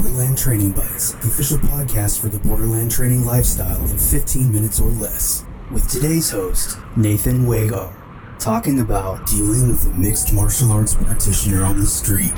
Borderland Training Bites, the official podcast for the Borderland training lifestyle in 15 minutes or less. With today's host, Nathan Wagar, talking about dealing with a mixed martial arts practitioner on the street.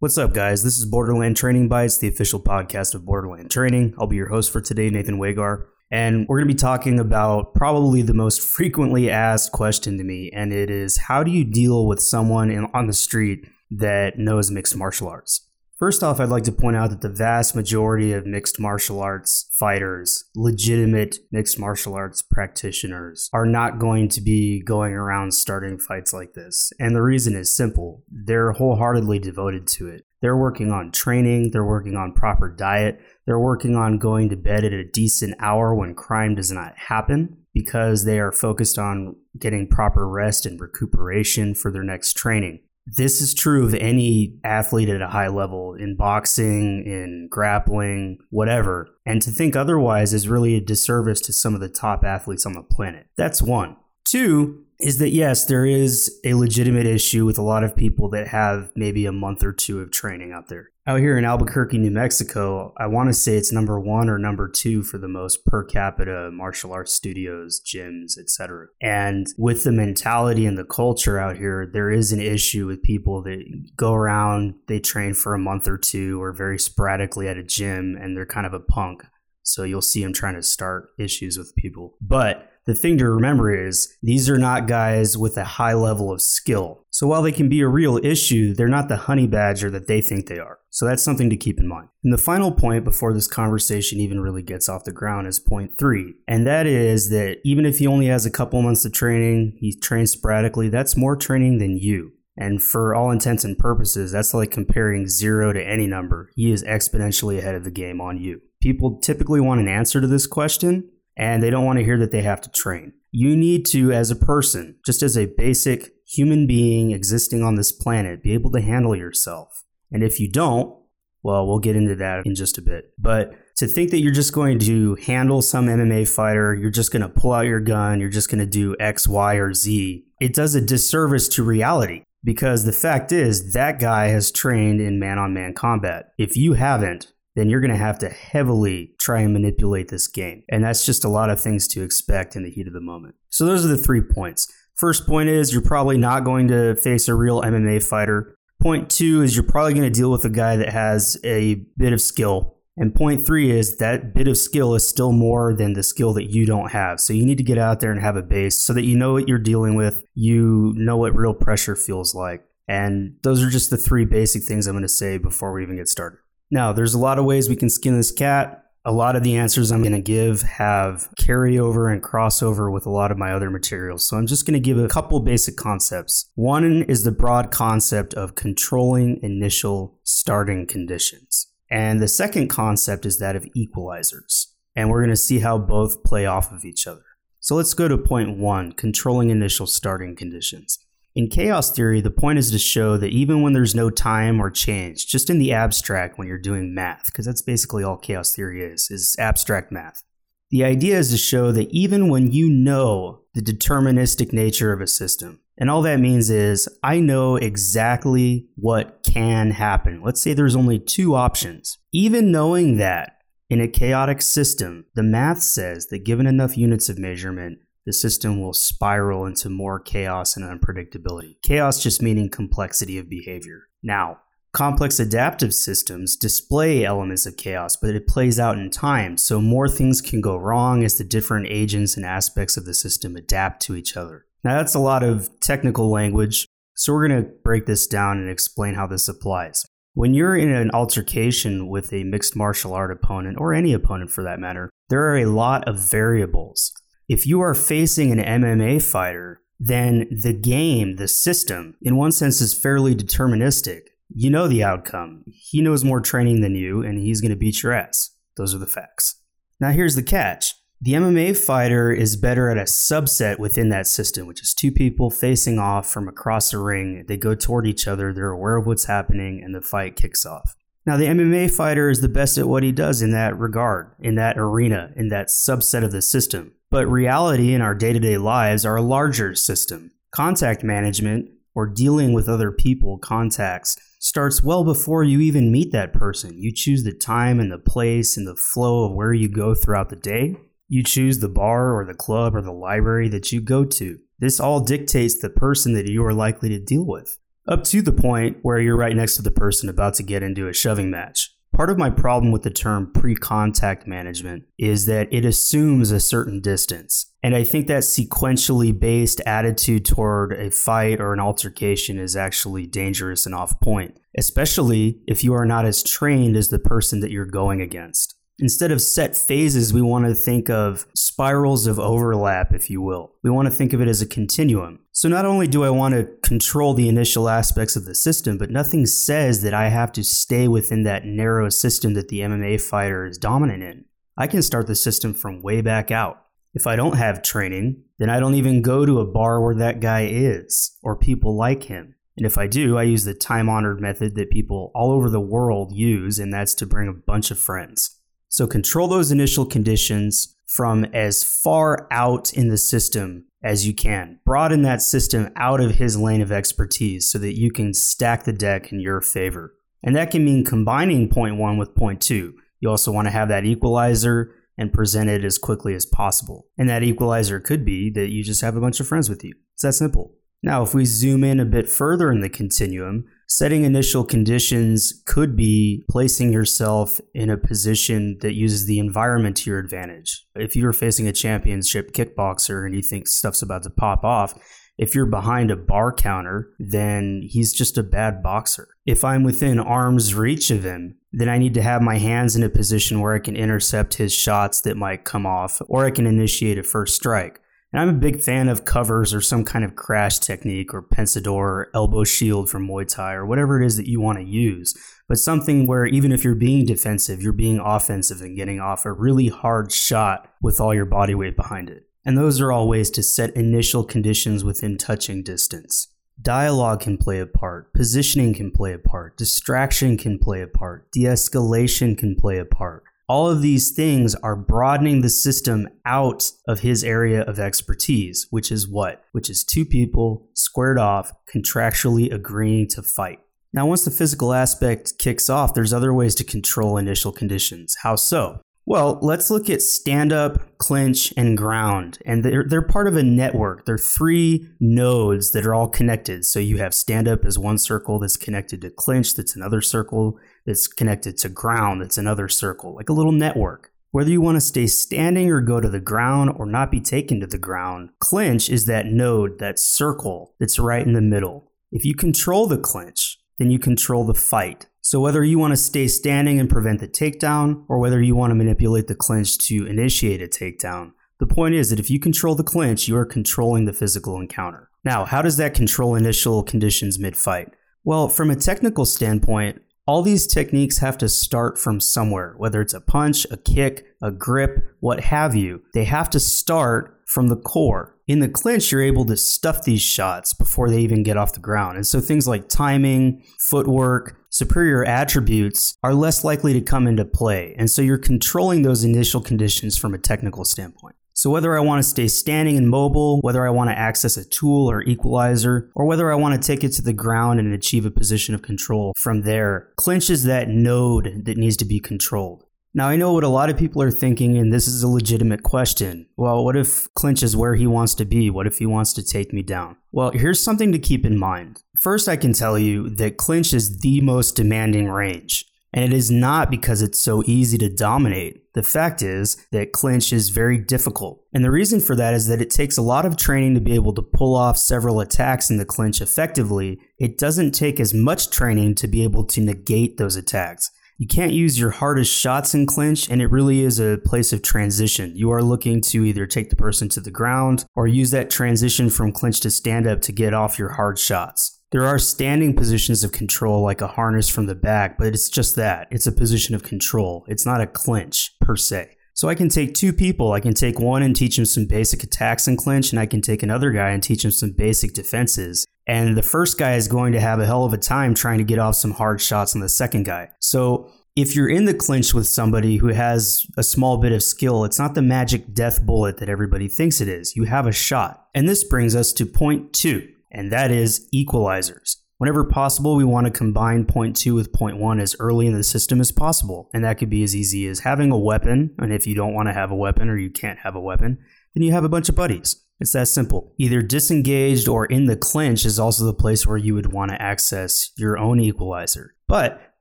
What's up, guys? This is Borderland Training Bites, the official podcast of Borderland Training. I'll be your host for today, Nathan Wagar. And we're going to be talking about probably the most frequently asked question to me, and it is how do you deal with someone in, on the street that knows mixed martial arts? First off, I'd like to point out that the vast majority of mixed martial arts fighters, legitimate mixed martial arts practitioners, are not going to be going around starting fights like this. And the reason is simple they're wholeheartedly devoted to it. They're working on training, they're working on proper diet, they're working on going to bed at a decent hour when crime does not happen because they are focused on getting proper rest and recuperation for their next training this is true of any athlete at a high level in boxing, in grappling, whatever. And to think otherwise is really a disservice to some of the top athletes on the planet. That's one. Two, is that yes, there is a legitimate issue with a lot of people that have maybe a month or two of training out there. Out here in Albuquerque, New Mexico, I want to say it's number one or number two for the most per capita martial arts studios, gyms, etc. And with the mentality and the culture out here, there is an issue with people that go around, they train for a month or two or very sporadically at a gym, and they're kind of a punk. So you'll see them trying to start issues with people. But the thing to remember is these are not guys with a high level of skill. So while they can be a real issue, they're not the honey badger that they think they are. So that's something to keep in mind. And the final point before this conversation even really gets off the ground is point three. And that is that even if he only has a couple months of training, he trains sporadically, that's more training than you. And for all intents and purposes, that's like comparing zero to any number. He is exponentially ahead of the game on you. People typically want an answer to this question, and they don't want to hear that they have to train. You need to, as a person, just as a basic human being existing on this planet, be able to handle yourself. And if you don't, well, we'll get into that in just a bit. But to think that you're just going to handle some MMA fighter, you're just going to pull out your gun, you're just going to do X, Y, or Z, it does a disservice to reality. Because the fact is, that guy has trained in man on man combat. If you haven't, then you're going to have to heavily try and manipulate this game. And that's just a lot of things to expect in the heat of the moment. So those are the three points. First point is you're probably not going to face a real MMA fighter. Point two is you're probably going to deal with a guy that has a bit of skill. And point three is that bit of skill is still more than the skill that you don't have. So you need to get out there and have a base so that you know what you're dealing with. You know what real pressure feels like. And those are just the three basic things I'm going to say before we even get started. Now, there's a lot of ways we can skin this cat. A lot of the answers I'm going to give have carryover and crossover with a lot of my other materials. So I'm just going to give a couple basic concepts. One is the broad concept of controlling initial starting conditions. And the second concept is that of equalizers. And we're going to see how both play off of each other. So let's go to point one controlling initial starting conditions. In chaos theory, the point is to show that even when there's no time or change, just in the abstract when you're doing math, because that's basically all chaos theory is, is abstract math. The idea is to show that even when you know the deterministic nature of a system, and all that means is I know exactly what can happen. Let's say there's only two options. Even knowing that in a chaotic system, the math says that given enough units of measurement, the system will spiral into more chaos and unpredictability. Chaos just meaning complexity of behavior. Now, complex adaptive systems display elements of chaos, but it plays out in time, so more things can go wrong as the different agents and aspects of the system adapt to each other. Now, that's a lot of technical language, so we're going to break this down and explain how this applies. When you're in an altercation with a mixed martial art opponent, or any opponent for that matter, there are a lot of variables if you are facing an MMA fighter, then the game, the system, in one sense is fairly deterministic. You know the outcome. He knows more training than you, and he's going to beat your ass. Those are the facts. Now, here's the catch The MMA fighter is better at a subset within that system, which is two people facing off from across the ring. They go toward each other, they're aware of what's happening, and the fight kicks off. Now, the MMA fighter is the best at what he does in that regard, in that arena, in that subset of the system. But reality in our day to day lives are a larger system. Contact management, or dealing with other people, contacts, starts well before you even meet that person. You choose the time and the place and the flow of where you go throughout the day. You choose the bar or the club or the library that you go to. This all dictates the person that you are likely to deal with, up to the point where you're right next to the person about to get into a shoving match. Part of my problem with the term pre contact management is that it assumes a certain distance. And I think that sequentially based attitude toward a fight or an altercation is actually dangerous and off point, especially if you are not as trained as the person that you're going against. Instead of set phases, we want to think of spirals of overlap, if you will. We want to think of it as a continuum. So not only do I want to control the initial aspects of the system, but nothing says that I have to stay within that narrow system that the MMA fighter is dominant in. I can start the system from way back out. If I don't have training, then I don't even go to a bar where that guy is or people like him. And if I do, I use the time honored method that people all over the world use, and that's to bring a bunch of friends. So control those initial conditions from as far out in the system as you can. Broaden that system out of his lane of expertise so that you can stack the deck in your favor. And that can mean combining point one with point two. You also want to have that equalizer and present it as quickly as possible. And that equalizer could be that you just have a bunch of friends with you. It's that simple. Now, if we zoom in a bit further in the continuum, setting initial conditions could be placing yourself in a position that uses the environment to your advantage. If you're facing a championship kickboxer and you think stuff's about to pop off, if you're behind a bar counter, then he's just a bad boxer. If I'm within arm's reach of him, then I need to have my hands in a position where I can intercept his shots that might come off, or I can initiate a first strike. And I'm a big fan of covers or some kind of crash technique or pensador or elbow shield from Muay Thai or whatever it is that you want to use. But something where even if you're being defensive, you're being offensive and getting off a really hard shot with all your body weight behind it. And those are all ways to set initial conditions within touching distance. Dialogue can play a part, positioning can play a part, distraction can play a part, de escalation can play a part all of these things are broadening the system out of his area of expertise, which is what? Which is two people squared off, contractually agreeing to fight. Now, once the physical aspect kicks off, there's other ways to control initial conditions. How so? Well, let's look at stand up, clinch, and ground. And they're, they're part of a network. They're three nodes that are all connected. So you have stand up as one circle that's connected to clinch, that's another circle that's connected to ground, that's another circle, like a little network. Whether you want to stay standing or go to the ground or not be taken to the ground, clinch is that node, that circle that's right in the middle. If you control the clinch, then you control the fight. So whether you want to stay standing and prevent the takedown, or whether you want to manipulate the clinch to initiate a takedown, the point is that if you control the clinch, you are controlling the physical encounter. Now, how does that control initial conditions mid fight? Well, from a technical standpoint, all these techniques have to start from somewhere, whether it's a punch, a kick, a grip, what have you. They have to start from the core. In the clinch, you're able to stuff these shots before they even get off the ground. And so things like timing, footwork, superior attributes are less likely to come into play. And so you're controlling those initial conditions from a technical standpoint. So whether I want to stay standing and mobile, whether I want to access a tool or equalizer, or whether I want to take it to the ground and achieve a position of control from there, clinch is that node that needs to be controlled. Now, I know what a lot of people are thinking, and this is a legitimate question. Well, what if Clinch is where he wants to be? What if he wants to take me down? Well, here's something to keep in mind. First, I can tell you that Clinch is the most demanding range. And it is not because it's so easy to dominate. The fact is that clinch is very difficult. And the reason for that is that it takes a lot of training to be able to pull off several attacks in the clinch effectively. It doesn't take as much training to be able to negate those attacks. You can't use your hardest shots in clinch, and it really is a place of transition. You are looking to either take the person to the ground or use that transition from clinch to stand up to get off your hard shots. There are standing positions of control like a harness from the back, but it's just that. It's a position of control. It's not a clinch per se. So I can take two people. I can take one and teach him some basic attacks in clinch, and I can take another guy and teach him some basic defenses. And the first guy is going to have a hell of a time trying to get off some hard shots on the second guy. So if you're in the clinch with somebody who has a small bit of skill, it's not the magic death bullet that everybody thinks it is. You have a shot. And this brings us to point two, and that is equalizers. Whenever possible, we want to combine point two with point one as early in the system as possible. And that could be as easy as having a weapon. And if you don't want to have a weapon or you can't have a weapon, then you have a bunch of buddies. It's that simple. Either disengaged or in the clinch is also the place where you would want to access your own equalizer. But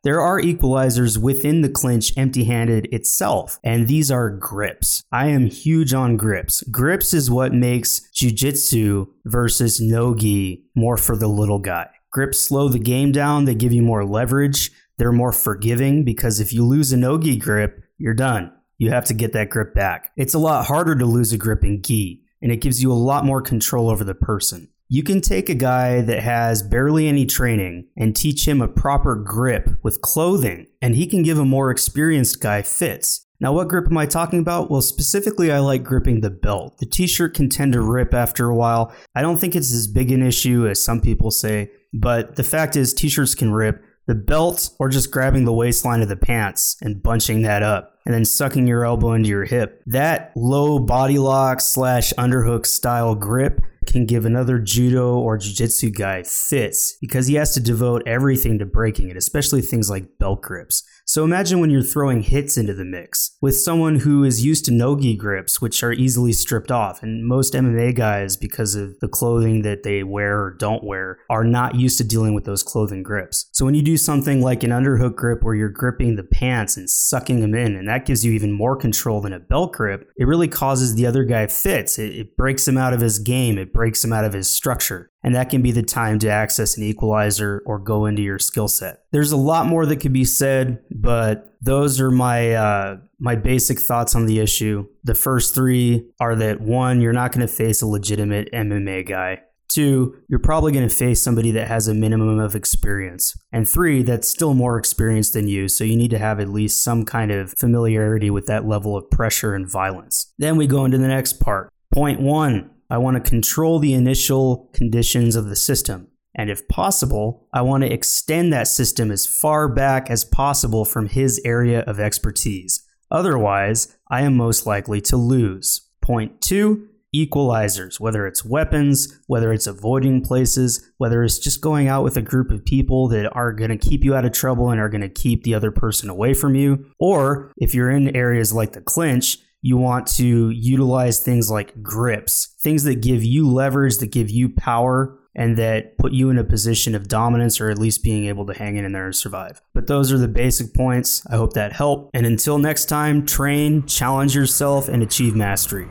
there are equalizers within the clinch empty handed itself, and these are grips. I am huge on grips. Grips is what makes jujitsu versus nogi more for the little guy. Grips slow the game down, they give you more leverage, they're more forgiving because if you lose a nogi grip, you're done. You have to get that grip back. It's a lot harder to lose a grip in gi, and it gives you a lot more control over the person. You can take a guy that has barely any training and teach him a proper grip with clothing, and he can give a more experienced guy fits. Now, what grip am I talking about? Well, specifically, I like gripping the belt. The t shirt can tend to rip after a while. I don't think it's as big an issue as some people say, but the fact is, t shirts can rip. The belt, or just grabbing the waistline of the pants and bunching that up, and then sucking your elbow into your hip. That low body lock slash underhook style grip can give another judo or jiu-jitsu guy fits because he has to devote everything to breaking it, especially things like belt grips. So imagine when you're throwing hits into the mix with someone who is used to no-gi grips, which are easily stripped off. And most MMA guys, because of the clothing that they wear or don't wear, are not used to dealing with those clothing grips. So when you do something like an underhook grip where you're gripping the pants and sucking them in, and that gives you even more control than a belt grip, it really causes the other guy fits. It, it breaks him out of his game. It breaks him out of his structure. And that can be the time to access an equalizer or go into your skill set. There's a lot more that could be said, but those are my uh, my basic thoughts on the issue. The first three are that one, you're not going to face a legitimate MMA guy. Two, you're probably going to face somebody that has a minimum of experience. And three, that's still more experienced than you, so you need to have at least some kind of familiarity with that level of pressure and violence. Then we go into the next part. Point one I want to control the initial conditions of the system. And if possible, I want to extend that system as far back as possible from his area of expertise. Otherwise, I am most likely to lose. Point two, equalizers, whether it's weapons, whether it's avoiding places, whether it's just going out with a group of people that are going to keep you out of trouble and are going to keep the other person away from you. Or if you're in areas like the clinch, you want to utilize things like grips, things that give you leverage, that give you power, and that put you in a position of dominance or at least being able to hang in there and survive. But those are the basic points. I hope that helped. And until next time, train, challenge yourself, and achieve mastery.